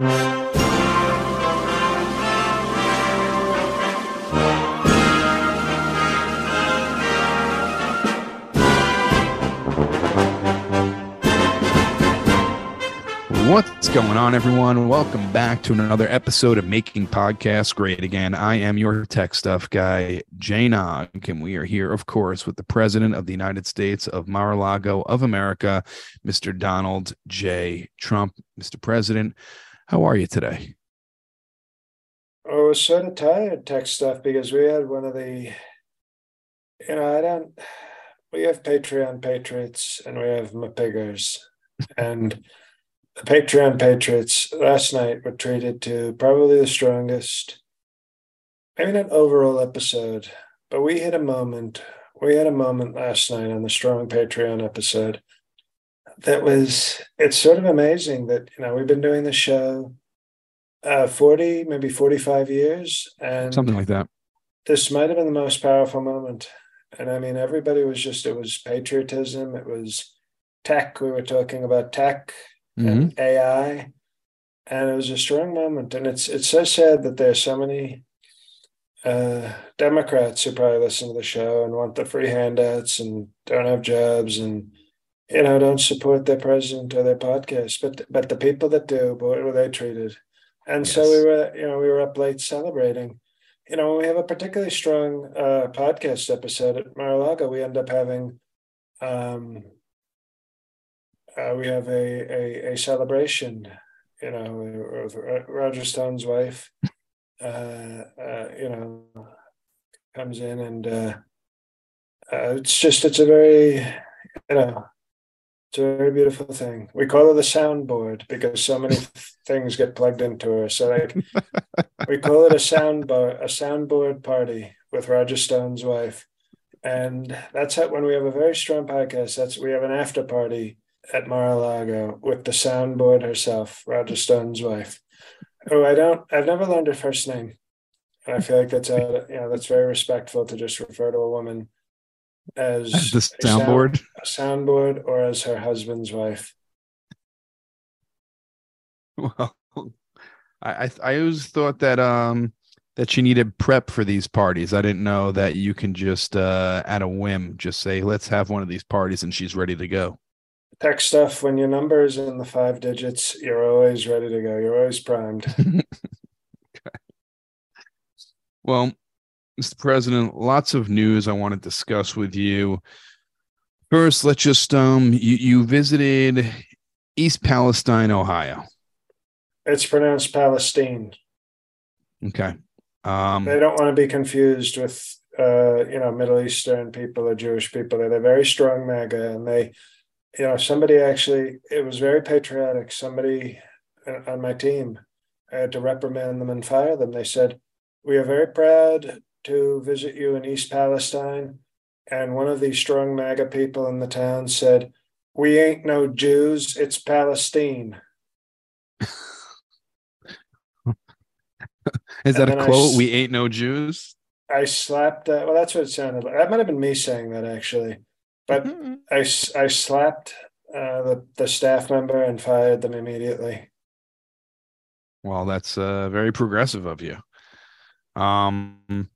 What's going on, everyone? Welcome back to another episode of Making Podcasts Great Again. I am your tech stuff guy, Jay Nog, and we are here, of course, with the President of the United States of Mar-a-Lago of America, Mr. Donald J. Trump. Mr. President, how are you today? I was sort of tired tech stuff because we had one of the, you know, I don't, we have Patreon patriots and we have Mapiggers. And the Patreon Patriots last night were treated to probably the strongest, maybe not overall episode, but we had a moment. We had a moment last night on the Strong Patreon episode that was, it's sort of amazing that, you know, we've been doing the show uh, 40, maybe 45 years. And something like that. This might have been the most powerful moment. And I mean, everybody was just, it was patriotism, it was tech. We were talking about tech mm-hmm. and AI. And it was a strong moment. And it's it's so sad that there's so many uh, Democrats who probably listen to the show and want the free handouts and don't have jobs and you know don't support their president or their podcast. But but the people that do, boy, were they treated. And yes. so we were, you know, we were up late celebrating. You know, we have a particularly strong uh, podcast episode at Mar-a-Lago. We end up having um, uh, we have a, a, a celebration, you know, with Roger Stone's wife, uh, uh, you know, comes in and uh, uh, it's just, it's a very, you know, it's a very beautiful thing. We call it the soundboard because so many things get plugged into her. So like we call it a soundboard, a soundboard party with Roger Stone's wife. And that's how, when we have a very strong podcast, that's we have an after party at Mar-a-Lago with the soundboard herself, Roger Stone's wife. Oh, I don't. I've never learned her first name, and I feel like that's a you know that's very respectful to just refer to a woman as the soundboard, sound, soundboard, or as her husband's wife. Well, I I always thought that um that she needed prep for these parties. I didn't know that you can just uh at a whim just say let's have one of these parties and she's ready to go tech stuff, when your number is in the five digits, you're always ready to go. You're always primed. okay. Well, Mr. President, lots of news I want to discuss with you. First, let's just um you, you visited East Palestine, Ohio. It's pronounced Palestine. Okay. Um they don't want to be confused with uh, you know, Middle Eastern people or Jewish people. They're very strong MAGA and they you know, somebody actually, it was very patriotic. Somebody on my team, I had to reprimand them and fire them. They said, We are very proud to visit you in East Palestine. And one of the strong MAGA people in the town said, We ain't no Jews, it's Palestine. Is that a quote? I, we ain't no Jews? I slapped that. Well, that's what it sounded like. That might have been me saying that actually. But mm-hmm. I, I slapped uh, the, the staff member and fired them immediately. Well, that's uh, very progressive of you. Um,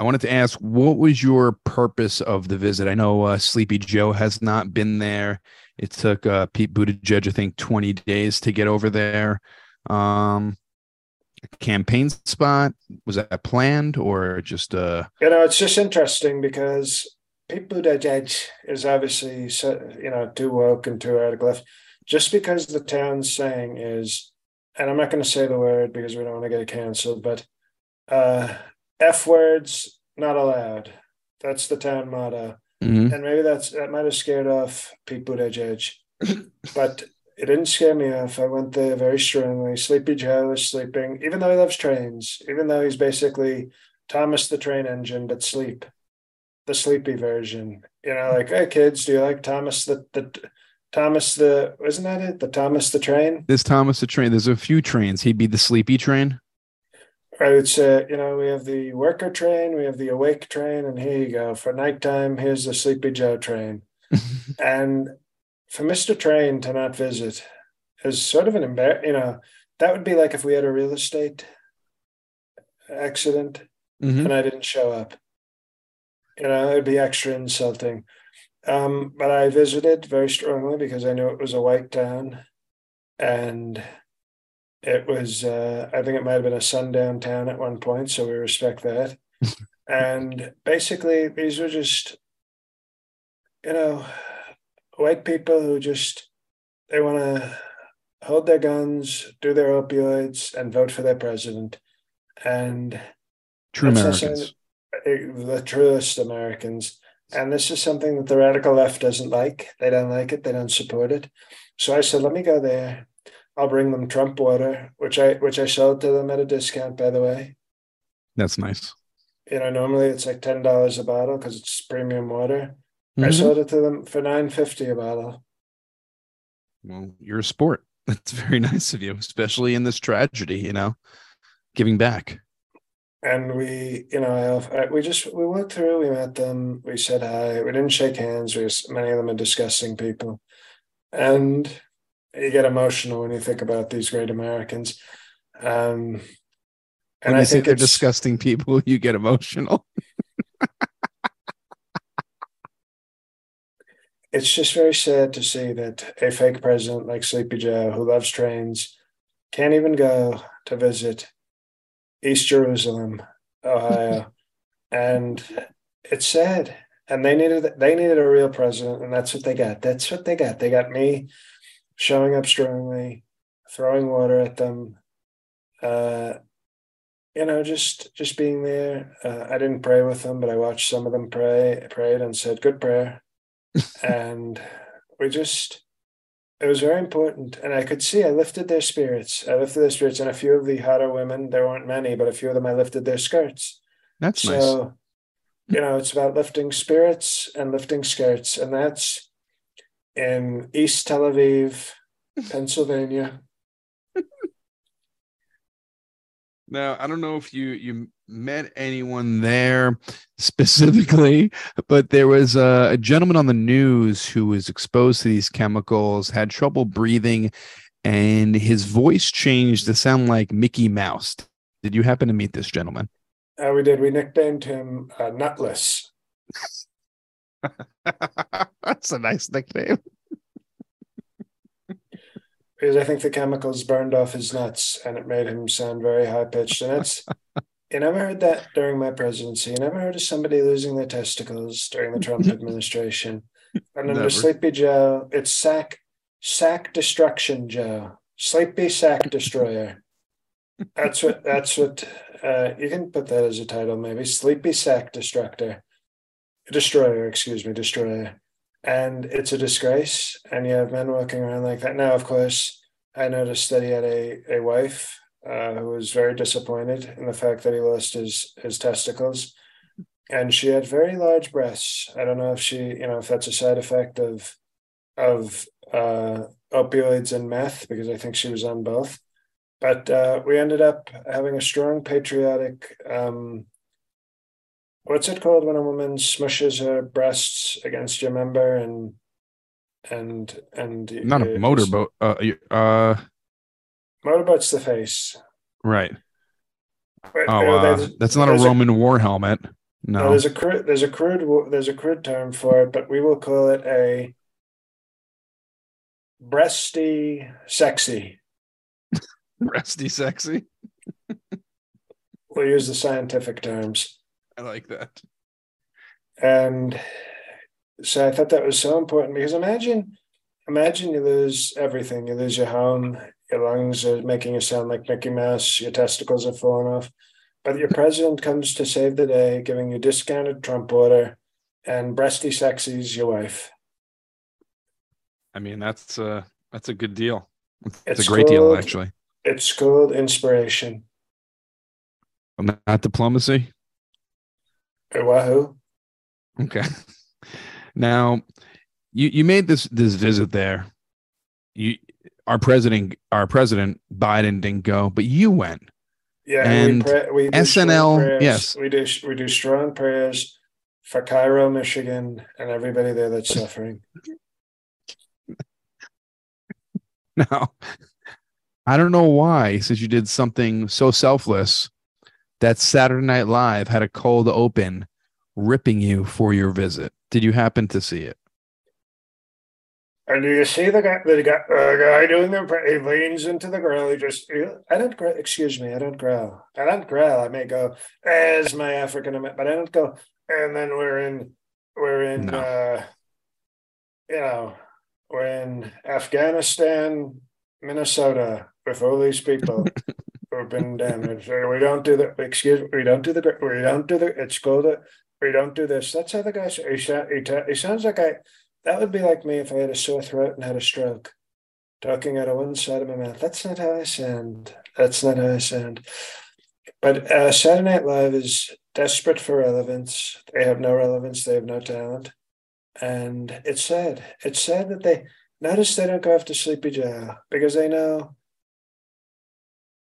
I wanted to ask, what was your purpose of the visit? I know uh, Sleepy Joe has not been there. It took uh, Pete Buttigieg, I think, 20 days to get over there. Um, campaign spot was that planned or just uh you know it's just interesting because Pete Buttigieg is obviously you know too woke and too out of left. Just because the town's saying is, and I'm not going to say the word because we don't want to get it canceled, but uh, F words not allowed. That's the town motto, mm-hmm. and maybe that's that might have scared off Pete Buttigieg. but it didn't scare me off. I went there very strongly. Sleepy Joe was sleeping, even though he loves trains, even though he's basically Thomas the train engine, but sleep, the sleepy version. You know, like, hey kids, do you like Thomas the the Thomas the isn't that it? The Thomas the train? This Thomas the train. There's a few trains. He'd be the sleepy train. Right. It's uh, you know, we have the worker train, we have the awake train, and here you go. For nighttime, here's the sleepy Joe train. and for Mr. Train to not visit is sort of an embar you know, that would be like if we had a real estate accident mm-hmm. and I didn't show up. You know, it'd be extra insulting. Um, but I visited very strongly because I knew it was a white town and it was uh, I think it might have been a sundown town at one point, so we respect that. and basically these were just you know white people who just they want to hold their guns, do their opioids, and vote for their president. And true Americans, the truest Americans. And this is something that the radical left doesn't like. They don't like it. They don't support it. So I said, let me go there. I'll bring them Trump water, which I which I sold to them at a discount, by the way. That's nice. You know, normally it's like ten dollars a bottle because it's premium water. Mm-hmm. I sold it to them for nine fifty a bottle. Well, you're a sport. That's very nice of you, especially in this tragedy. You know, giving back. And we, you know, I, we just we went through. We met them. We said hi. We didn't shake hands. We many of them are disgusting people, and you get emotional when you think about these great Americans. Um, and when I think they're disgusting people, you get emotional. it's just very sad to see that a fake president like Sleepy Joe, who loves trains, can't even go to visit East Jerusalem, Ohio, and it's sad. And they needed they needed a real president, and that's what they got. That's what they got. They got me showing up strongly, throwing water at them. Uh, you know, just just being there. Uh, I didn't pray with them, but I watched some of them pray, prayed, and said, "Good prayer." and we just it was very important and i could see i lifted their spirits i lifted their spirits and a few of the hotter women there weren't many but a few of them i lifted their skirts that's so nice. you know it's about lifting spirits and lifting skirts and that's in east tel aviv pennsylvania now i don't know if you you met anyone there specifically, but there was a, a, gentleman on the news who was exposed to these chemicals, had trouble breathing, and his voice changed to sound like Mickey Mouse. Did you happen to meet this gentleman? Uh, we did. We nicknamed him uh, Nutless. That's a nice nickname. because I think the chemicals burned off his nuts and it made him sound very high pitched. And it's you never heard that during my presidency. You never heard of somebody losing their testicles during the Trump administration. And under never. Sleepy Joe, it's sack sack destruction Joe. Sleepy sack destroyer. That's what that's what uh, you can put that as a title, maybe. Sleepy sack destructor. Destroyer, excuse me, destroyer. And it's a disgrace. And you have men walking around like that. Now, of course, I noticed that he had a, a wife uh, who was very disappointed in the fact that he lost his his testicles, and she had very large breasts. I don't know if she, you know, if that's a side effect of of uh, opioids and meth, because I think she was on both. But uh, we ended up having a strong patriotic. Um, what's it called when a woman smushes her breasts against your member and and and not a motorboat uh uh Motorboat's the face. Right. But, oh, uh, that's not a Roman a, war helmet. No. no. there's a crude, there's a crude, there's a crude term for it, but we will call it a breasty sexy. breasty sexy. we'll use the scientific terms. I like that. And so I thought that was so important because imagine, imagine you lose everything. You lose your home, your lungs are making you sound like Mickey Mouse, your testicles are falling off. But your president comes to save the day, giving you discounted Trump order and breasty sexy's your wife. I mean, that's a That's a good deal. It's, it's a great called, deal, actually. It's called inspiration. Not diplomacy. Wahoo. Okay. Now, you you made this this visit there. You our president our president Biden didn't go, but you went. Yeah, and we, we SNL. Yes, we do. We do strong prayers for Cairo, Michigan, and everybody there that's suffering. now, I don't know why, since you did something so selfless, that Saturday Night Live had a cold open, ripping you for your visit. Did you happen to see it? And do you see the guy, the guy, uh, guy doing the, he leans into the grill. He just, I don't growl, excuse me, I don't growl. I don't growl. I may go, as my African American, but I don't go, and then we're in, we're in, no. uh, you know, we're in Afghanistan, Minnesota with all these people been damaged. We don't do the, excuse we don't do the, we don't do the, it's called the. we don't do this. That's how the guy, he, he, he sounds like I, that would be like me if I had a sore throat and had a stroke, talking out of one side of my mouth. That's not how I sound. That's not how I sound. But uh, Saturday Night Live is desperate for relevance. They have no relevance. They have no talent, and it's sad. It's sad that they notice they don't go after Sleepy Joe because they know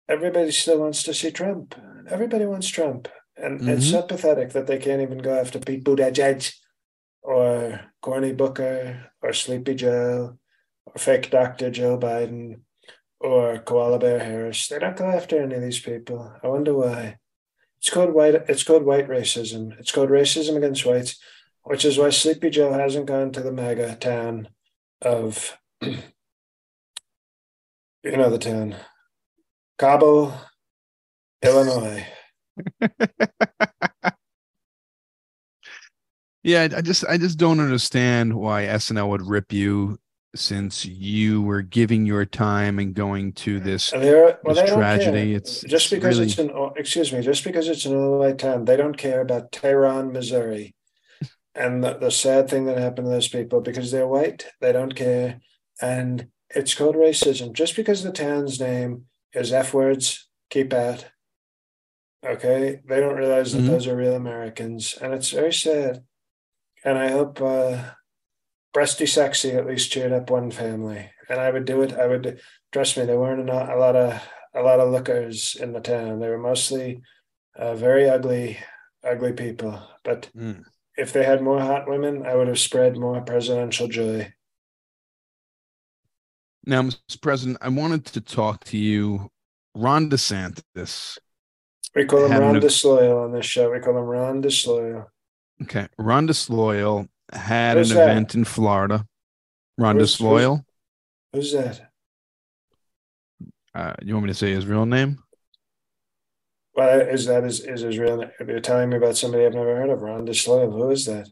everybody still wants to see Trump. Everybody wants Trump, and mm-hmm. it's so pathetic that they can't even go after Pete Buttigieg or Corny Booker or Sleepy Joe or fake Dr. Joe Biden or Koala Bear Harris. They don't go after any of these people. I wonder why. It's called white it's called white racism. It's called racism against whites, which is why Sleepy Joe hasn't gone to the mega town of you know the town. Cabo, Illinois. Yeah, I just I just don't understand why SNL would rip you since you were giving your time and going to this, well, this tragedy. It's just it's because really... it's an excuse me, just because it's an Illinois town, they don't care about Tehran, Missouri, and the, the sad thing that happened to those people because they're white, they don't care, and it's called racism. Just because the town's name is F words, keep out. Okay, they don't realize that mm-hmm. those are real Americans, and it's very sad and I hope uh, Breasty Sexy at least cheered up one family. And I would do it. I would trust me. There weren't a, a lot of a lot of lookers in the town. They were mostly uh, very ugly, ugly people. But mm. if they had more hot women, I would have spread more presidential joy. Now, Mr. President, I wanted to talk to you. Ron DeSantis. We call him Ron Disloyal on this show. We call him Ron Disloyal. Okay. Ron Disloyal had who's an that? event in Florida. Ron who's, Disloyal. Who's, who's that? Uh, you want me to say his real name? Well, is that his, is his real name? You're telling me about somebody I've never heard of, Ron Disloyal. Who is that?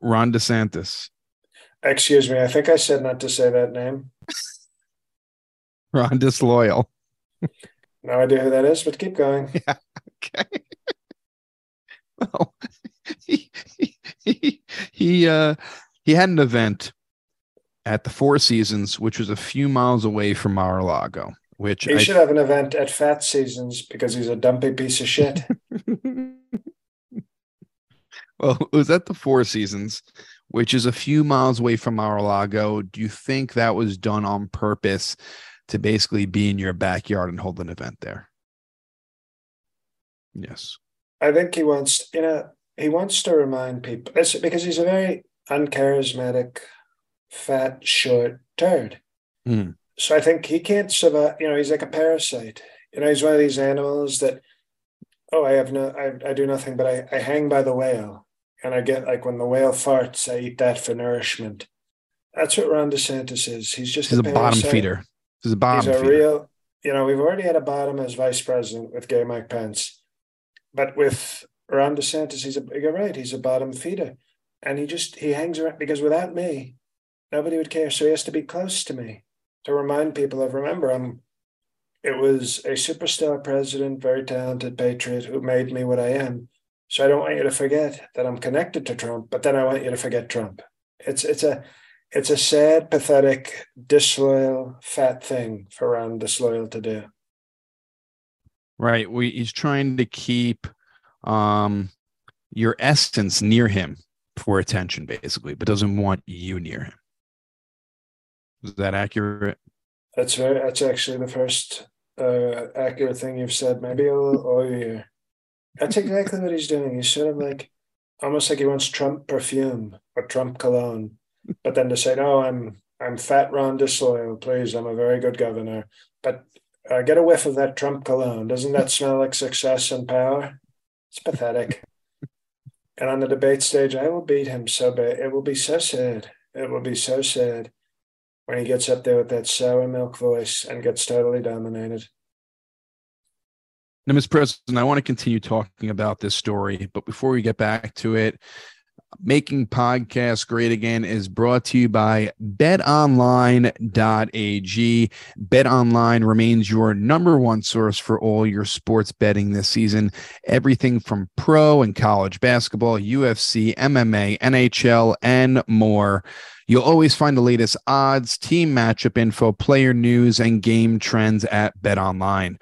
Ron DeSantis. Excuse me. I think I said not to say that name. Ron Disloyal. no idea who that is, but keep going. Yeah. Okay. well, he he he, uh, he had an event at the Four Seasons, which was a few miles away from Mar-a-Lago. Which he I, should have an event at Fat Seasons because he's a dumpy piece of shit. well, it was at the Four Seasons, which is a few miles away from Mar-a-Lago. Do you think that was done on purpose to basically be in your backyard and hold an event there? Yes. I think he wants, you know, he wants to remind people it's because he's a very uncharismatic, fat, short turd. Mm. So I think he can't survive. You know, he's like a parasite. You know, he's one of these animals that, oh, I have no, I, I do nothing, but I, I hang by the whale, and I get like when the whale farts, I eat that for nourishment. That's what Ron DeSantis is. He's just he's a, a bottom feeder. He's a bottom. He's a real. You know, we've already had a bottom as vice president with gay Mike Pence, but with Ron DeSantis, he's a you're right, he's a bottom feeder. And he just he hangs around because without me, nobody would care. So he has to be close to me to remind people of remember I'm it was a superstar president, very talented patriot who made me what I am. So I don't want you to forget that I'm connected to Trump, but then I want you to forget Trump. It's it's a it's a sad, pathetic, disloyal, fat thing for Ron Disloyal to do. Right. We, he's trying to keep um, your essence near him for attention, basically, but doesn't want you near him. Is that accurate? That's very. That's actually the first uh, accurate thing you've said. Maybe all, all year. That's exactly what he's doing. He's sort of like almost like he wants Trump perfume or Trump cologne, but then to say, "No, I'm I'm fat Ron disloyal. Please, I'm a very good governor." But uh, get a whiff of that Trump cologne. Doesn't that smell like success and power? It's pathetic. and on the debate stage, I will beat him so bad. It will be so sad. It will be so sad when he gets up there with that sour milk voice and gets totally dominated. Now, Mr. President, I want to continue talking about this story, but before we get back to it, Making Podcasts Great Again is brought to you by betonline.ag. BetOnline remains your number one source for all your sports betting this season. Everything from pro and college basketball, UFC, MMA, NHL, and more. You'll always find the latest odds, team matchup info, player news, and game trends at BetOnline.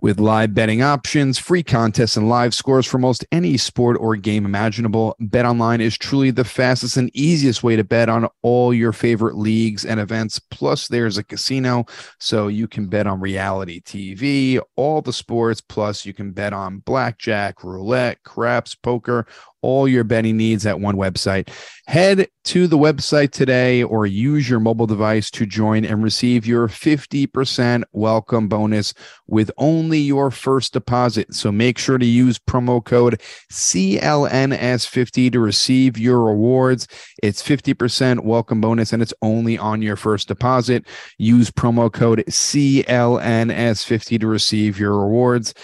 With live betting options, free contests, and live scores for most any sport or game imaginable, BetOnline is truly the fastest and easiest way to bet on all your favorite leagues and events. Plus, there's a casino, so you can bet on reality TV, all the sports. Plus, you can bet on blackjack, roulette, craps, poker, all your betting needs at one website. Head to the website today or use your mobile device to join and receive your 50% welcome bonus with only your first deposit. So make sure to use promo code CLNS50 to receive your rewards. It's 50% welcome bonus and it's only on your first deposit. Use promo code CLNS50 to receive your rewards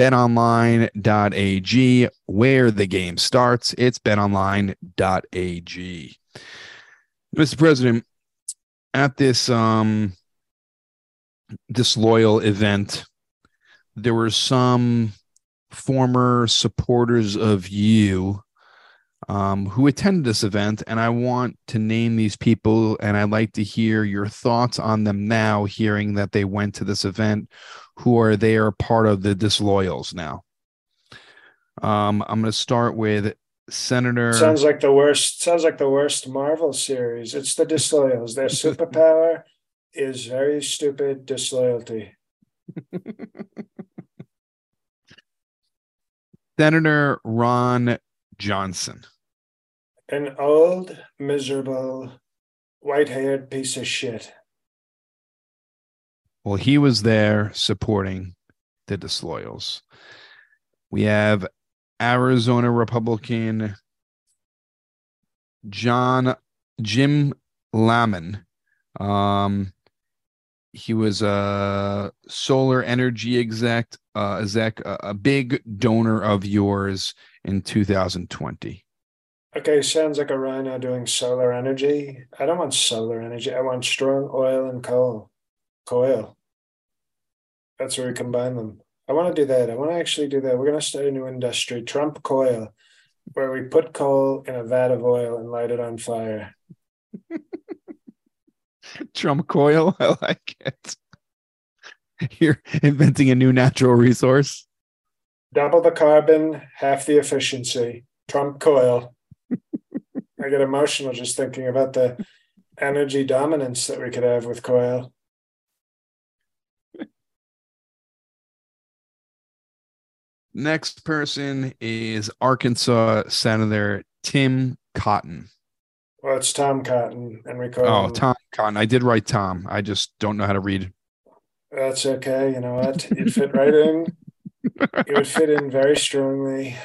betonline.ag, where the game starts. It's betonline.ag. Mr. President, at this um disloyal event, there were some former supporters of you um, who attended this event, and I want to name these people, and I'd like to hear your thoughts on them now, hearing that they went to this event who are there part of the disloyals now. Um, I'm going to start with Senator. Sounds like the worst. Sounds like the worst Marvel series. It's the disloyals. Their superpower is very stupid disloyalty. Senator Ron Johnson. An old, miserable, white haired piece of shit. Well, he was there supporting the disloyals. We have Arizona Republican John Jim Lamon. Um, he was a solar energy exec, uh, exec, a, a big donor of yours in 2020. Okay, sounds like a rhino doing solar energy. I don't want solar energy. I want strong oil and coal coil. That's where we combine them. I want to do that. I want to actually do that. We're going to start a new industry, Trump Coil, where we put coal in a vat of oil and light it on fire. Trump Coil, I like it. You're inventing a new natural resource. Double the carbon, half the efficiency. Trump Coil. I get emotional just thinking about the energy dominance that we could have with coil. Next person is Arkansas Senator Tim Cotton. Well, it's Tom Cotton, and we call oh. Tom Cotton. I did write Tom. I just don't know how to read. That's okay. You know what? You'd fit right in. It would fit in very strongly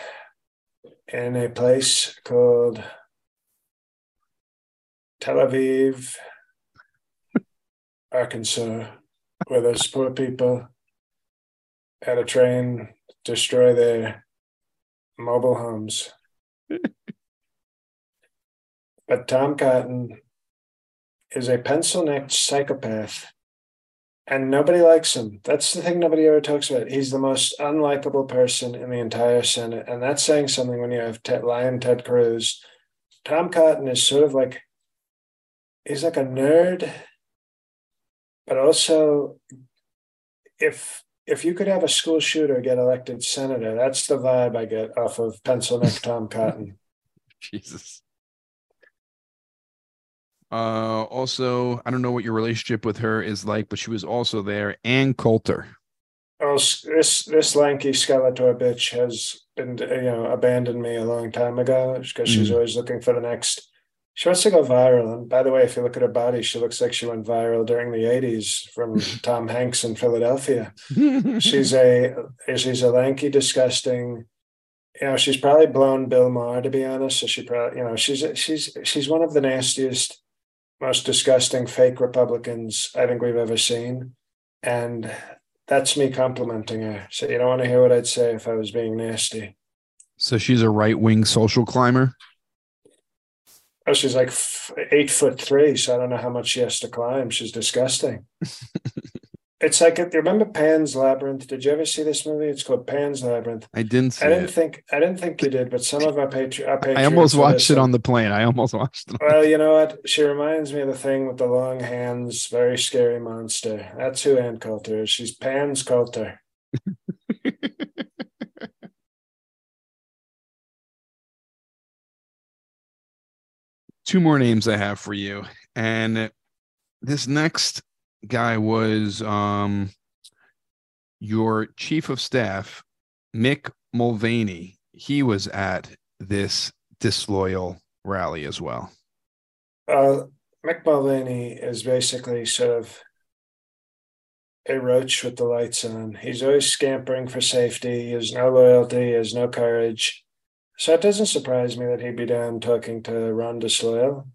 in a place called Tel Aviv, Arkansas, where those poor people had a train destroy their mobile homes. but Tom Cotton is a pencil necked psychopath, and nobody likes him. That's the thing nobody ever talks about. He's the most unlikable person in the entire Senate, and that's saying something when you have Ted, Lion Ted Cruz. Tom Cotton is sort of like he's like a nerd, but also if if you could have a school shooter get elected senator, that's the vibe I get off of pencil neck Tom Cotton. Jesus. Uh, also, I don't know what your relationship with her is like, but she was also there. Ann Coulter. Oh, this this lanky Skeletor bitch has been you know abandoned me a long time ago because she's mm. always looking for the next. She wants to go viral, and by the way, if you look at her body, she looks like she went viral during the '80s from Tom Hanks in Philadelphia. she's a she's a lanky, disgusting. You know, she's probably blown Bill Maher to be honest. So she probably, you know, she's she's she's one of the nastiest most disgusting fake Republicans I think we've ever seen. And that's me complimenting her. So you don't want to hear what I'd say if I was being nasty. So she's a right wing social climber? Oh, she's like eight foot three. So I don't know how much she has to climb. She's disgusting. It's like you remember Pan's Labyrinth. Did you ever see this movie? It's called Pan's Labyrinth. I didn't. I didn't it. think. I didn't think you did, but some of our, patri- our I almost watched it on the plane. I almost watched it. Well, you know what? She reminds me of the thing with the long hands, very scary monster. That's who Ann Coulter is. She's Pan's Coulter. Two more names I have for you, and this next guy was um, your chief of staff, Mick Mulvaney. He was at this disloyal rally as well. Uh, Mick Mulvaney is basically sort of a roach with the lights on. He's always scampering for safety. He has no loyalty. He has no courage. So it doesn't surprise me that he'd be down talking to Ron Disloyal.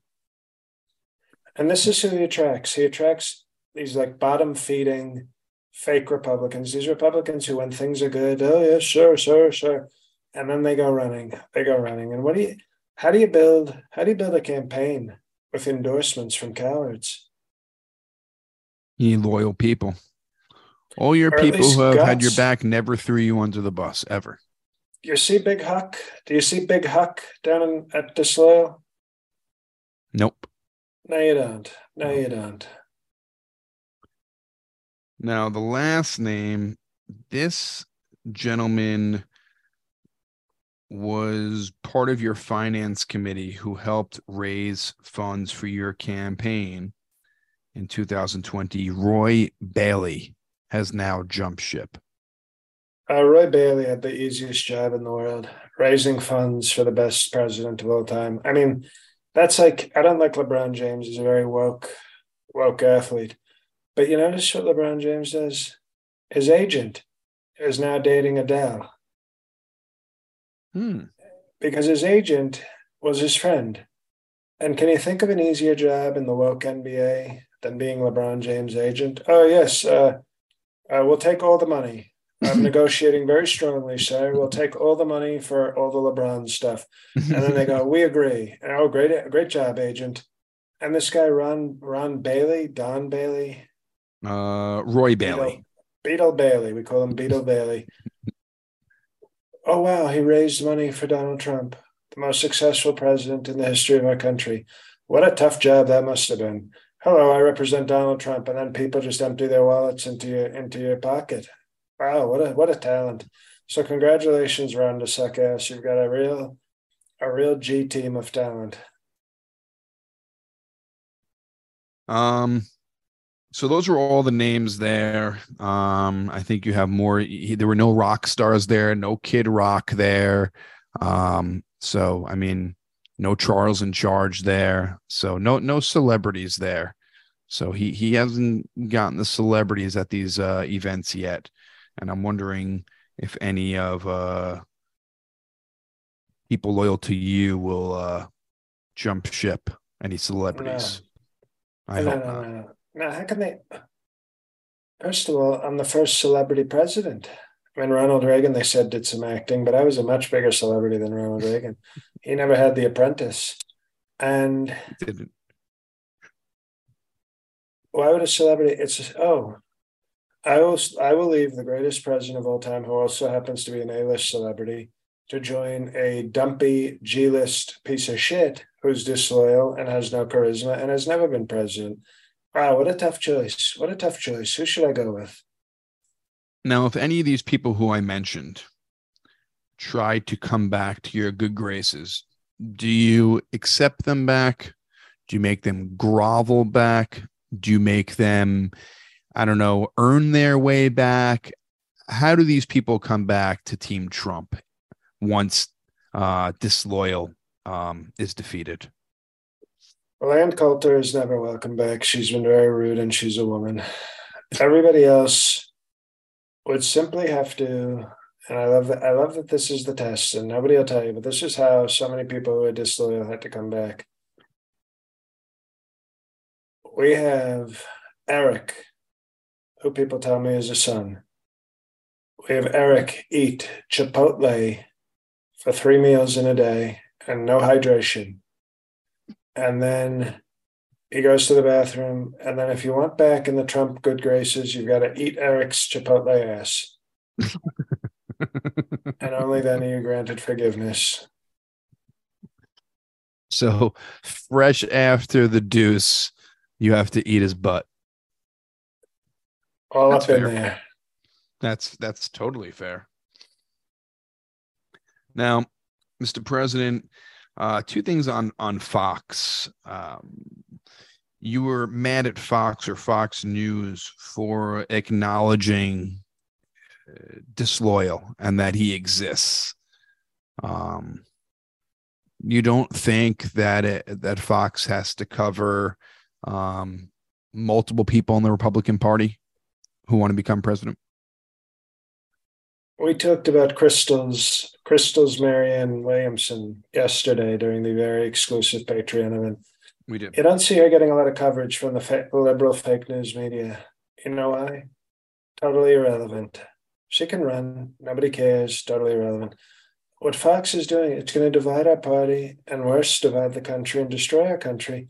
And this is who he attracts. He attracts these like bottom feeding fake Republicans, these Republicans who, when things are good, oh, yeah, sure, sure, sure. And then they go running, they go running. And what do you, how do you build, how do you build a campaign with endorsements from cowards? You need loyal people. All your or people who have guts. had your back never threw you under the bus ever. You see Big Huck? Do you see Big Huck down in, at Disloyal? Nope. No, you don't. No, you don't. Now, the last name, this gentleman was part of your finance committee who helped raise funds for your campaign in 2020. Roy Bailey has now jumped ship. Uh, Roy Bailey had the easiest job in the world, raising funds for the best president of all time. I mean, that's like I don't like LeBron James. He's a very woke, woke athlete. But you notice what LeBron James does? His agent is now dating Adele. Hmm. Because his agent was his friend. And can you think of an easier job in the woke NBA than being LeBron James' agent? Oh, yes. Uh, uh, we'll take all the money. I'm negotiating very strongly, sir. We'll take all the money for all the LeBron stuff. And then they go, we agree. oh, great, great job, agent. And this guy, Ron, Ron Bailey, Don Bailey, uh, Roy Bailey. Beetle, Beetle Bailey. We call him Beetle Bailey. Oh, wow. He raised money for Donald Trump, the most successful president in the history of our country. What a tough job that must have been. Hello, I represent Donald Trump, and then people just empty their wallets into your into your pocket. Wow, what a what a talent! So congratulations, Ron DeSuckass. You've got a real a real G team of talent. Um, so those are all the names there. Um, I think you have more. There were no rock stars there, no Kid Rock there. Um, so I mean, no Charles in charge there. So no no celebrities there. So he he hasn't gotten the celebrities at these uh, events yet, and I'm wondering if any of uh, people loyal to you will uh, jump ship. Any celebrities? No. I no, hope no, not. Know. Now, how can they? First of all, I'm the first celebrity president. I mean, Ronald Reagan, they said, did some acting, but I was a much bigger celebrity than Ronald Reagan. he never had The Apprentice. And didn't. Why would a celebrity? It's oh, I will. I will leave the greatest president of all time, who also happens to be an A-list celebrity, to join a dumpy G list piece of shit who's disloyal and has no charisma and has never been president. Wow, what a tough choice. What a tough choice. Who should I go with? Now, if any of these people who I mentioned try to come back to your good graces, do you accept them back? Do you make them grovel back? Do you make them, I don't know, earn their way back? How do these people come back to Team Trump once uh, disloyal um, is defeated? Ann Coulter is never welcome back. She's been very rude and she's a woman. Everybody else would simply have to, and I love that I love that this is the test, and nobody will tell you, but this is how so many people who are disloyal had to come back. We have Eric, who people tell me is a son. We have Eric eat Chipotle for three meals in a day and no hydration. And then he goes to the bathroom. And then if you want back in the Trump good graces, you've got to eat Eric's Chipotle ass. and only then are you granted forgiveness. So fresh after the deuce, you have to eat his butt. All that's up fair. in there. That's that's totally fair. Now, Mr. President, uh, two things on on Fox. Um, you were mad at Fox or Fox News for acknowledging uh, disloyal and that he exists. Um, you don't think that it, that Fox has to cover um, multiple people in the Republican Party who want to become president? We talked about Crystals, Crystals Marianne Williamson yesterday during the very exclusive Patreon event. We did. You don't see her getting a lot of coverage from the fa- liberal fake news media. You know why? Totally irrelevant. She can run. Nobody cares. Totally irrelevant. What Fox is doing, it's going to divide our party and worse, divide the country and destroy our country.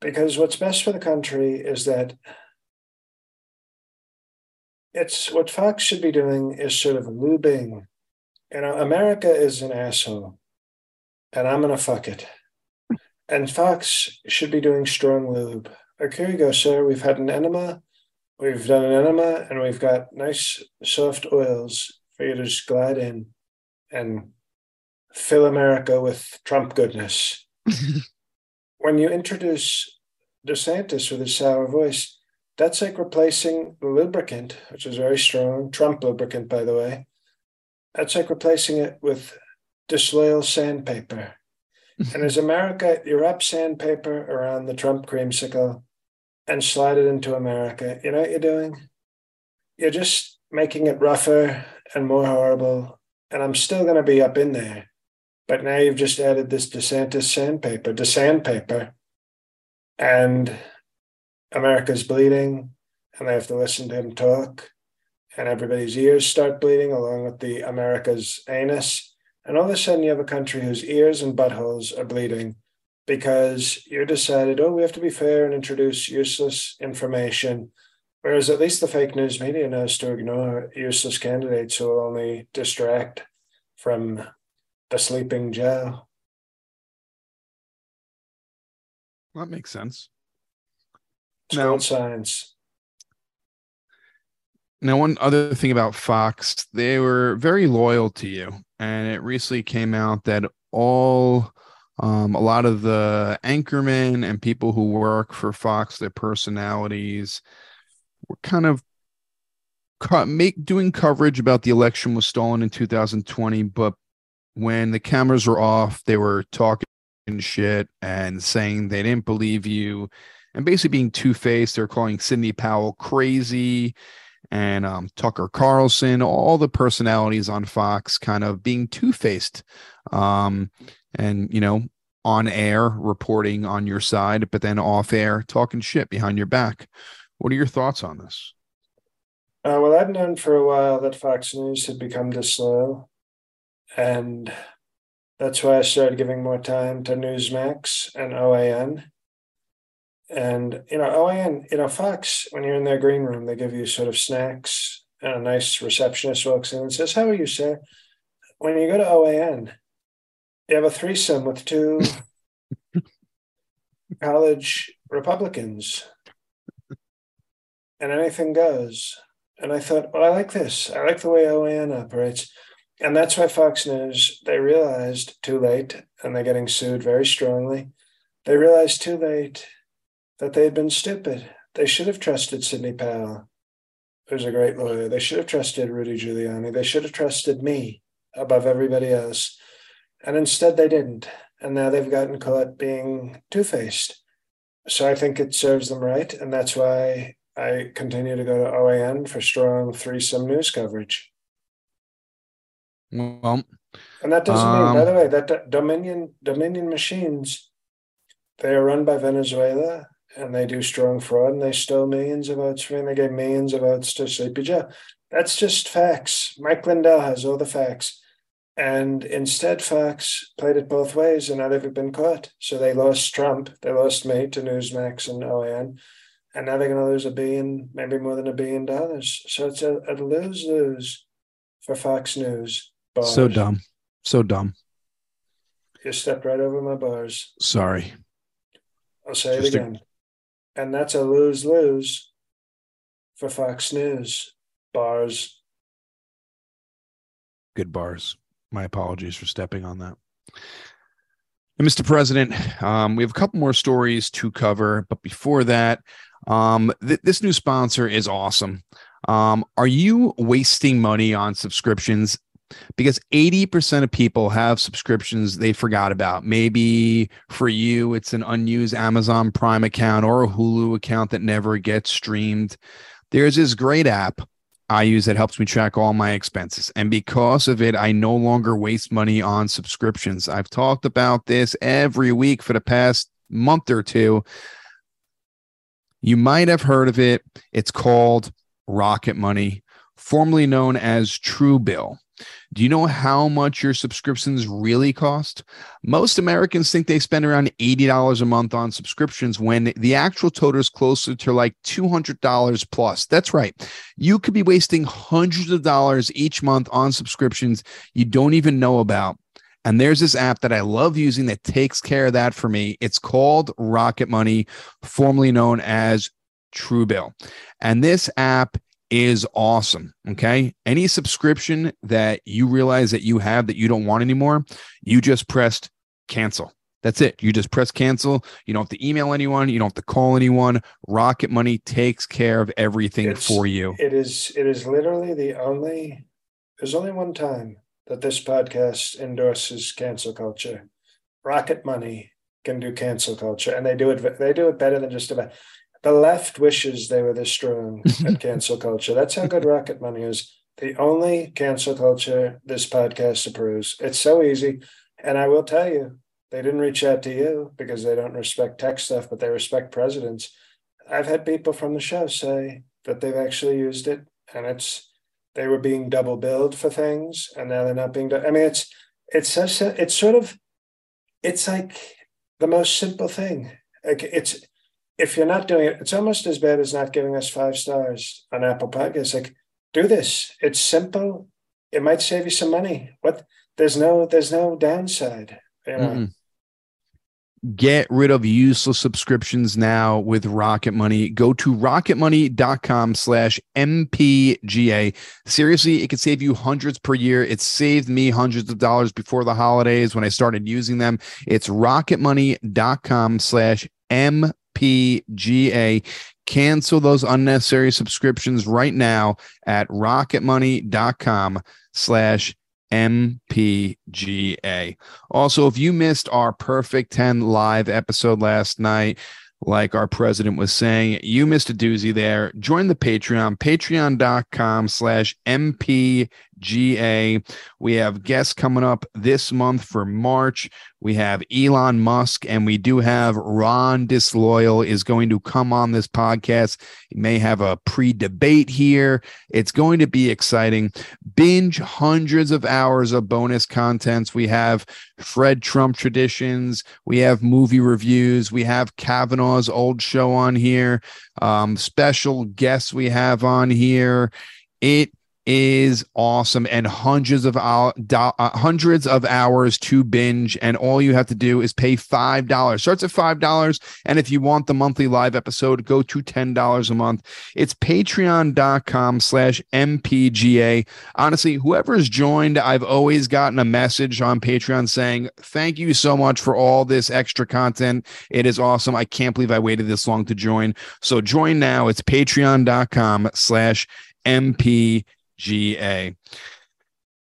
Because what's best for the country is that it's what Fox should be doing is sort of lubing. You know, America is an asshole, and I'm gonna fuck it. And Fox should be doing strong lube. Like, here you go, sir. We've had an enema, we've done an enema, and we've got nice soft oils for you to just glide in and fill America with Trump goodness. when you introduce DeSantis with his sour voice, that's like replacing lubricant, which is very strong, Trump lubricant, by the way. That's like replacing it with disloyal sandpaper. and as America, you wrap sandpaper around the Trump creamsicle and slide it into America. You know what you're doing? You're just making it rougher and more horrible. And I'm still going to be up in there. But now you've just added this DeSantis sandpaper, the sandpaper. And America's bleeding and they have to listen to him talk and everybody's ears start bleeding along with the America's anus. And all of a sudden you have a country whose ears and buttholes are bleeding because you decided, oh, we have to be fair and introduce useless information. Whereas at least the fake news media knows to ignore useless candidates who will only distract from the sleeping Joe. That makes sense now, signs. Now, one other thing about Fox, they were very loyal to you, and it recently came out that all, um, a lot of the anchormen and people who work for Fox, their personalities, were kind of make doing coverage about the election was stolen in 2020, but when the cameras were off, they were talking shit and saying they didn't believe you and basically being two faced. They're calling Sidney Powell crazy and um, Tucker Carlson, all the personalities on Fox kind of being two faced. Um, and, you know, on air reporting on your side, but then off air talking shit behind your back. What are your thoughts on this? Uh, well, I'd known for a while that Fox News had become disloyal. And that's why I started giving more time to Newsmax and OAN. And you know, oh, OAN, you know, Fox, when you're in their green room, they give you sort of snacks, and a nice receptionist walks in and says, "How are you, sir?" when you go to OAN, you have a threesome with two college Republicans, and anything goes. And I thought, well, I like this. I like the way OAN operates. And that's why Fox News, they realized too late, and they're getting sued very strongly. They realized too late that they had been stupid. They should have trusted Sidney Powell, who's a great lawyer. They should have trusted Rudy Giuliani. They should have trusted me above everybody else. And instead, they didn't. And now they've gotten caught being two faced. So I think it serves them right. And that's why I continue to go to OAN for strong threesome news coverage. Well, and that doesn't um, mean, by the um, way, that Dominion Dominion machines, they are run by Venezuela and they do strong fraud and they stole millions of votes from me. They gave millions of votes to Sleepy Joe. That's just facts. Mike Lindell has all the facts. And instead, Fox played it both ways, and now they've been caught. So they lost Trump, they lost me to Newsmax and OAN, and now they're going to lose a billion, maybe more than a billion dollars. So it's a, a lose lose for Fox News. Bars. So dumb. So dumb. You stepped right over my bars. Sorry. I'll say Just it again. And that's a lose lose for Fox News. Bars. Good bars. My apologies for stepping on that. And Mr. President, um, we have a couple more stories to cover, but before that, um, th- this new sponsor is awesome. Um, are you wasting money on subscriptions? Because 80% of people have subscriptions they forgot about. Maybe for you, it's an unused Amazon Prime account or a Hulu account that never gets streamed. There's this great app I use that helps me track all my expenses. And because of it, I no longer waste money on subscriptions. I've talked about this every week for the past month or two. You might have heard of it. It's called Rocket Money, formerly known as Truebill. Do you know how much your subscriptions really cost? Most Americans think they spend around $80 a month on subscriptions when the actual total is closer to like $200 plus. That's right. You could be wasting hundreds of dollars each month on subscriptions you don't even know about. And there's this app that I love using that takes care of that for me. It's called Rocket Money, formerly known as Truebill. And this app is awesome. Okay. Any subscription that you realize that you have that you don't want anymore, you just pressed cancel. That's it. You just press cancel. You don't have to email anyone. You don't have to call anyone. Rocket Money takes care of everything it's, for you. It is. It is literally the only. There's only one time that this podcast endorses cancel culture. Rocket Money can do cancel culture, and they do it. They do it better than just about. The left wishes they were this strong at cancel culture. That's how good Rocket Money is. The only cancel culture this podcast approves. It's so easy, and I will tell you, they didn't reach out to you because they don't respect tech stuff, but they respect presidents. I've had people from the show say that they've actually used it, and it's they were being double billed for things and now they're not being done. I mean, it's it's such it's sort of it's like the most simple thing. Like it's if you're not doing it, it's almost as bad as not giving us five stars on Apple Podcasts. Like, do this. It's simple. It might save you some money. What there's no there's no downside. You know? Mm-hmm. Get rid of useless subscriptions now with Rocket Money. Go to rocketmoney.com slash MPGA. Seriously, it could save you hundreds per year. It saved me hundreds of dollars before the holidays when I started using them. It's rocketmoney.com slash MPGA. Cancel those unnecessary subscriptions right now at rocketmoney.com slash MPGA. Also, if you missed our Perfect 10 live episode last night, like our president was saying, you missed a doozy there. Join the Patreon, patreon.com slash MPGA. We have guests coming up this month for March. We have Elon Musk, and we do have Ron Disloyal is going to come on this podcast. He may have a pre-debate here. It's going to be exciting. Binge hundreds of hours of bonus contents. We have Fred Trump traditions. We have movie reviews. We have Kavanaugh's old show on here. Um, special guests we have on here. It is awesome and hundreds of hour, do, uh, hundreds of hours to binge and all you have to do is pay five dollars. Starts at five dollars and if you want the monthly live episode go to ten dollars a month. It's patreon.com slash mpga honestly whoever's joined i've always gotten a message on patreon saying thank you so much for all this extra content. It is awesome. I can't believe i waited this long to join. So join now. It's patreon.com slash mpga GA.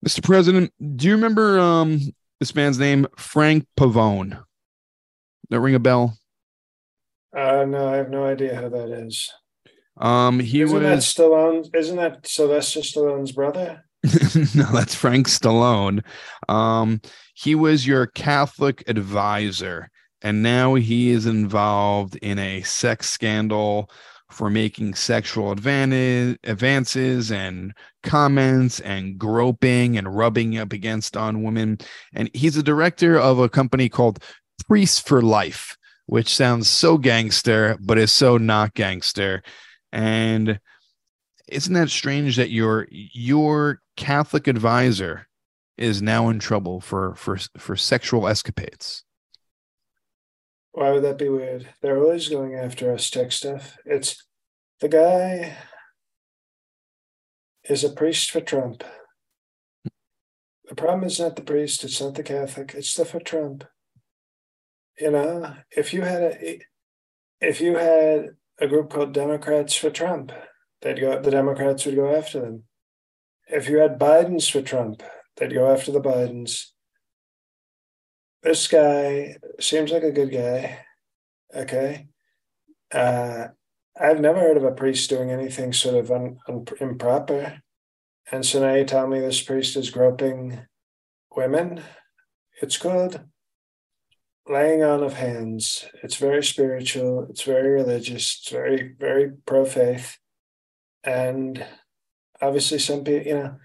Mr. President, do you remember um, this man's name, Frank Pavone? That ring a bell? Uh, no, I have no idea who that is. Um, he isn't was that Stallone? Isn't that Sylvester Stallone's brother? no, that's Frank Stallone. Um, he was your Catholic advisor, and now he is involved in a sex scandal for making sexual advantage, advances and comments and groping and rubbing up against on women. And he's a director of a company called Priests for Life, which sounds so gangster, but is so not gangster. And isn't that strange that your your Catholic advisor is now in trouble for for for sexual escapades? Why would that be weird? They're always going after us tech stuff. It's the guy is a priest for Trump. The problem is not the priest, it's not the Catholic, it's the for Trump. You know, if you had a if you had a group called Democrats for Trump, they'd go the Democrats would go after them. If you had Biden's for Trump, they'd go after the Bidens this guy seems like a good guy. Okay. Uh, I've never heard of a priest doing anything sort of un, un, improper. And so now you tell me this priest is groping women. It's called laying on of hands. It's very spiritual. It's very religious. It's very, very pro faith. And obviously, some people, you know,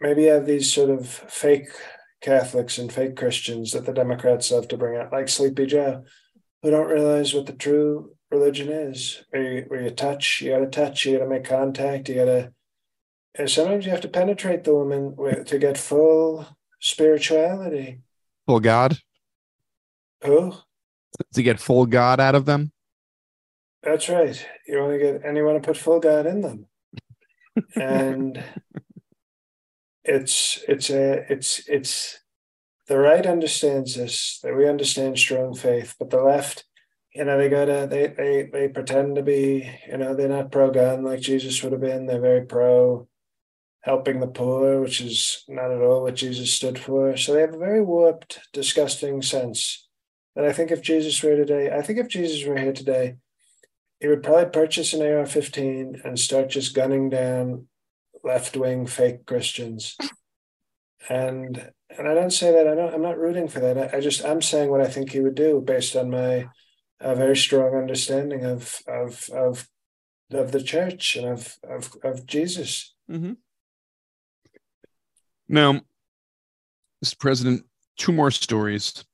maybe you have these sort of fake Catholics and fake Christians that the Democrats love to bring out, like Sleepy Joe, who don't realize what the true religion is. Where you, where you touch, you got to touch, you got to make contact, you got to. And sometimes you have to penetrate the woman with, to get full spirituality. Full God. Who? To get full God out of them. That's right. You want to get, and you want to put full God in them. and it's it's a it's it's the right understands this that we understand strong faith but the left you know they gotta they they they pretend to be you know they're not pro gun like jesus would have been. They're very pro helping the poor which is not at all what jesus stood for. So they have a very warped disgusting sense. That i think if jesus were today i think if jesus were here today he would probably purchase an ar-15 and start just gunning down left wing fake Christians. And and I don't say that I don't I'm not rooting for that. I, I just I'm saying what I think he would do based on my a very strong understanding of of of of the church and of of of Jesus. Mm-hmm. Now, Mr. President, two more stories.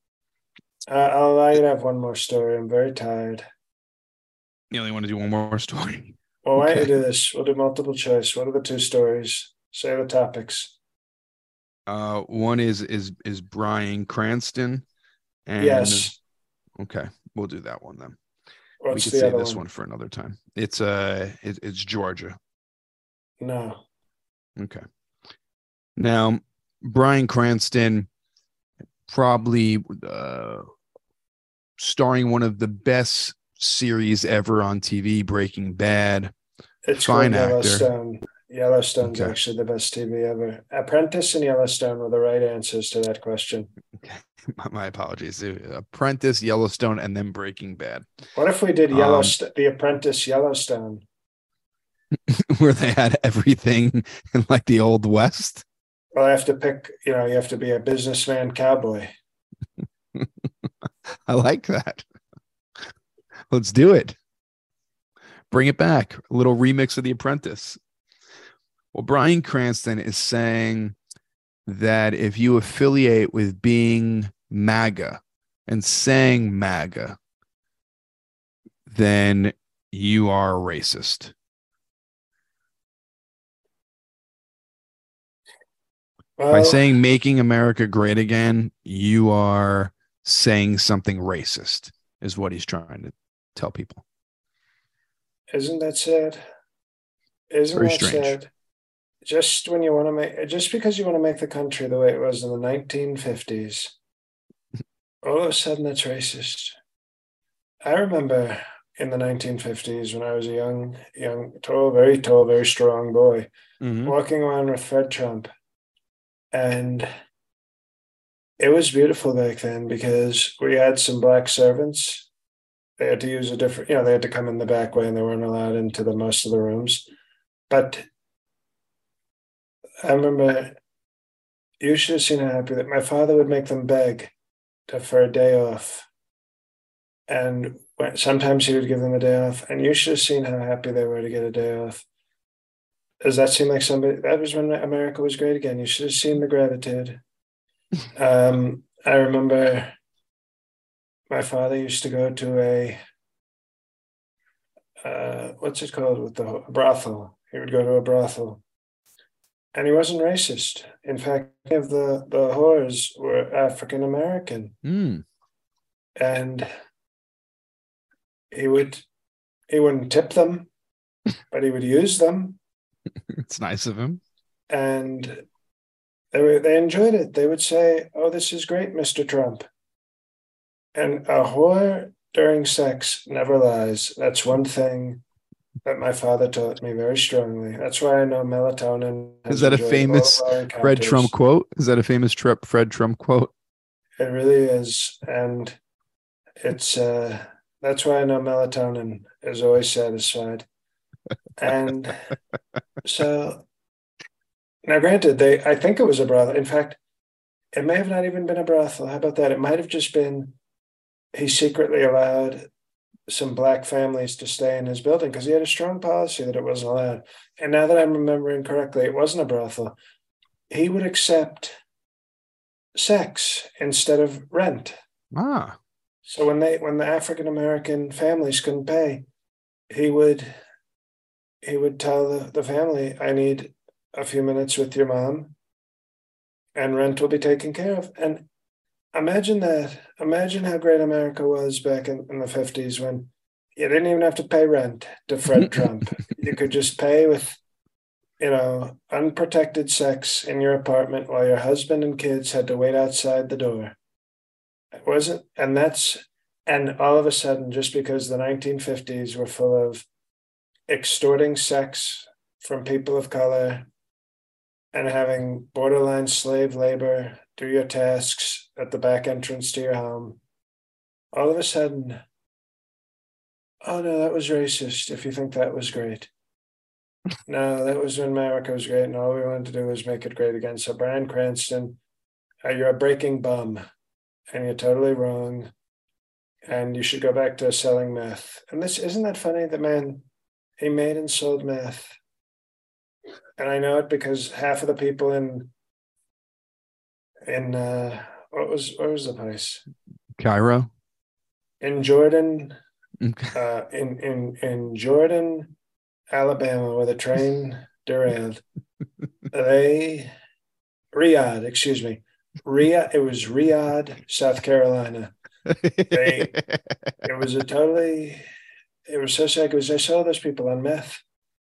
Uh, I'll allow you to have one more story. I'm very tired. You only want to do one more story. Well, why don't you do this? We'll do multiple choice. What are the two stories? Say the topics. Uh, one is is is Bryan Cranston. And yes. Okay, we'll do that one then. What's we can save this one? one for another time. It's uh, it, it's Georgia. No. Okay. Now, Bryan Cranston, probably uh, starring one of the best series ever on TV, Breaking Bad. It's fine actor. Yellowstone. Yellowstone's okay. actually the best TV ever. Apprentice and Yellowstone were the right answers to that question. Okay. My apologies. Apprentice, Yellowstone, and then Breaking Bad. What if we did Yellowstone, um, The Apprentice, Yellowstone? where they had everything in like the old West? Well, I have to pick, you know, you have to be a businessman cowboy. I like that. Let's do it. Bring it back. A little remix of The Apprentice. Well, Bryan Cranston is saying that if you affiliate with being MAGA and saying MAGA, then you are a racist. Well, By saying making America great again, you are saying something racist, is what he's trying to tell people. Isn't that sad? Isn't Very that strange. sad? Just when you want to make, just because you want to make the country the way it was in the 1950s, all of a sudden it's racist. I remember in the 1950s when I was a young, young, tall, very tall, very strong boy, mm-hmm. walking around with Fred Trump. And it was beautiful back then because we had some black servants. They had to use a different, you know, they had to come in the back way and they weren't allowed into the most of the rooms. But I remember you should have seen how happy that my father would make them beg to, for a day off. And when, sometimes he would give them a day off. And you should have seen how happy they were to get a day off. Does that seem like somebody that was when America was great again? You should have seen the gratitude. um, I remember my father used to go to a uh, what's it called with the brothel. He would go to a brothel, and he wasn't racist. In fact, of the the whores were African American, mm. and he would he wouldn't tip them, but he would use them it's nice of him. And they were, they enjoyed it. They would say, "Oh, this is great, Mister Trump." And a whore during sex never lies. That's one thing that my father taught me very strongly. That's why I know melatonin. Is that a famous Fred Trump quote? Is that a famous Fred Trump quote? It really is, and it's uh, that's why I know melatonin is always satisfied and so now granted they i think it was a brothel in fact it may have not even been a brothel how about that it might have just been he secretly allowed some black families to stay in his building because he had a strong policy that it wasn't allowed. And now that i'm remembering correctly it wasn't a brothel. He would accept sex instead of rent. Ah. So when they when the african american families couldn't pay he would he would tell the, the family, I need a few minutes with your mom and rent will be taken care of. And imagine that. Imagine how great America was back in, in the 50s when you didn't even have to pay rent to Fred Trump. You could just pay with, you know, unprotected sex in your apartment while your husband and kids had to wait outside the door. It wasn't, and that's, and all of a sudden, just because the 1950s were full of extorting sex from people of color and having borderline slave labor do your tasks at the back entrance to your home, all of a sudden, oh no, that was racist if you think that was great. no, that was when America was great, and all we wanted to do was make it great again. So, Bryan Cranston, uh, you're a breaking bum, and you're totally wrong, and you should go back to selling meth. And this isn't that funny? The man he made and sold meth. And I know it because half of the people in in uh what was what was the place? Cairo. In Jordan. uh in in in Jordan, Alabama, where the train derailed. they Riyadh, excuse me. Riyadh, it was Riyadh, South Carolina. They, it was a totally it was so sad because I saw those people on meth,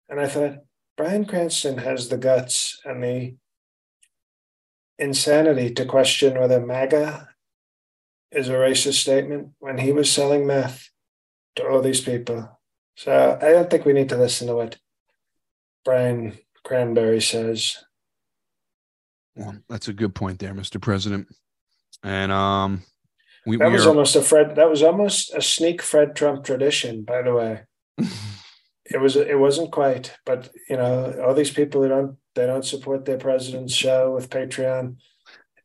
and I thought Bryan Cranston has the guts and the insanity to question whether MAGA is a racist statement when he was selling meth to all these people. So I don't think we need to listen to what Brian Cranberry says. Well, that's a good point there, Mr. President. And um, we, that we was are... almost a Fred. That was almost a sneak Fred Trump tradition, by the way. it was. It wasn't quite, but you know, all these people who don't they don't support their president's show with Patreon.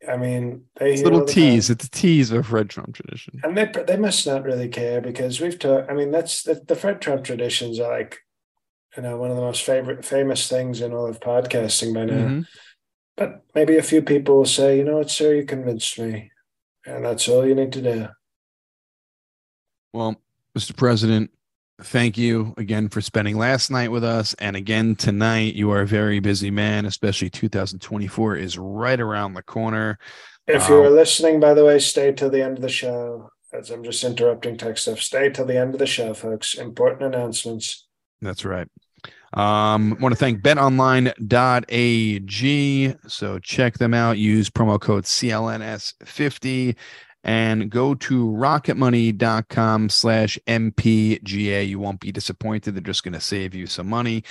I mean, they it's a little tease. Time. It's a tease of Fred Trump tradition, and they they must not really care because we've talked. I mean, that's the, the Fred Trump traditions are like, you know, one of the most favorite famous things in all of podcasting by now. Mm-hmm. But maybe a few people will say, you know what, sir, you convinced me. And that's all you need to do. Well, Mr. President, thank you again for spending last night with us and again tonight. You are a very busy man, especially 2024 is right around the corner. If you are um, listening, by the way, stay till the end of the show. As I'm just interrupting tech stuff, stay till the end of the show, folks. Important announcements. That's right. Um, want to thank betonline.ag. So check them out. Use promo code CLNS50 and go to rocketmoney.com slash mpga you won't be disappointed. They're just going to save you some money.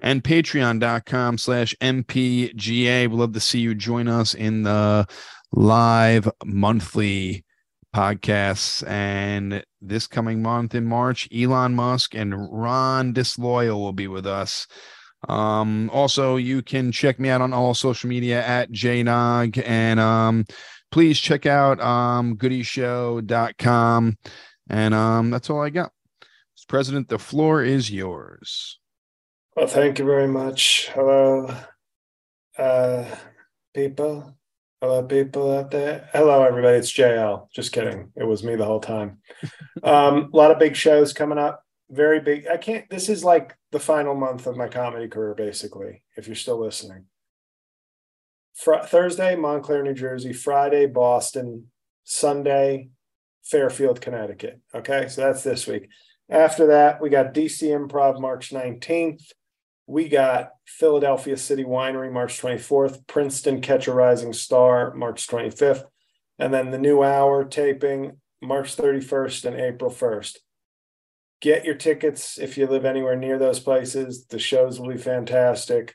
And patreon.com slash mpga we'd love to see you join us in the live monthly podcasts. And this coming month in march elon musk and ron disloyal will be with us. Um also you can check me out on all social media at jnog and um please check out um, goodyshow.com. And um, that's all I got. Mr. President, the floor is yours. Well, thank you very much. Hello, uh, people. Hello, people out there. Hello, everybody. It's JL. Just kidding. It was me the whole time. um, a lot of big shows coming up. Very big. I can't. This is like the final month of my comedy career, basically. If you're still listening. Fr- Thursday, Montclair, New Jersey. Friday, Boston. Sunday, Fairfield, Connecticut. Okay, so that's this week. After that, we got DC Improv March 19th. We got Philadelphia City Winery March 24th, Princeton Catch a Rising Star March 25th, and then the new hour taping March 31st and April 1st. Get your tickets if you live anywhere near those places. The shows will be fantastic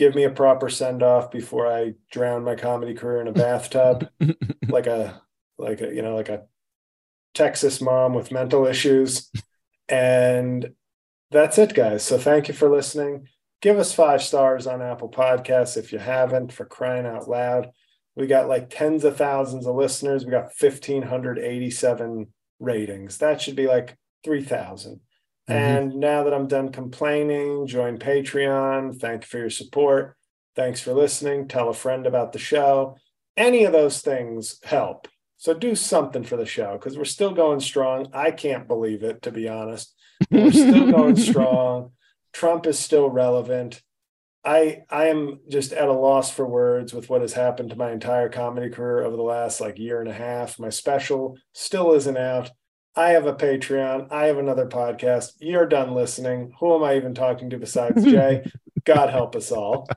give me a proper send off before I drown my comedy career in a bathtub, like a like a you know like a Texas mom with mental issues. And that's it, guys. So thank you for listening. Give us five stars on Apple Podcasts if you haven't, for crying out loud. We got like tens of thousands of listeners. We got 1,587 ratings. That should be like 3,000. Mm-hmm. And now that I'm done complaining, join Patreon. Thank you for your support. Thanks for listening. Tell a friend about the show. Any of those things help. So do something for the show because we're still going strong. I can't believe it, to be honest. We're still going strong. Trump is still relevant. I I am just at a loss for words with what has happened to my entire comedy career over the last like year and a half. My special still isn't out. I have a Patreon. I have another podcast. You're done listening. Who am I even talking to besides Jay? God help us all.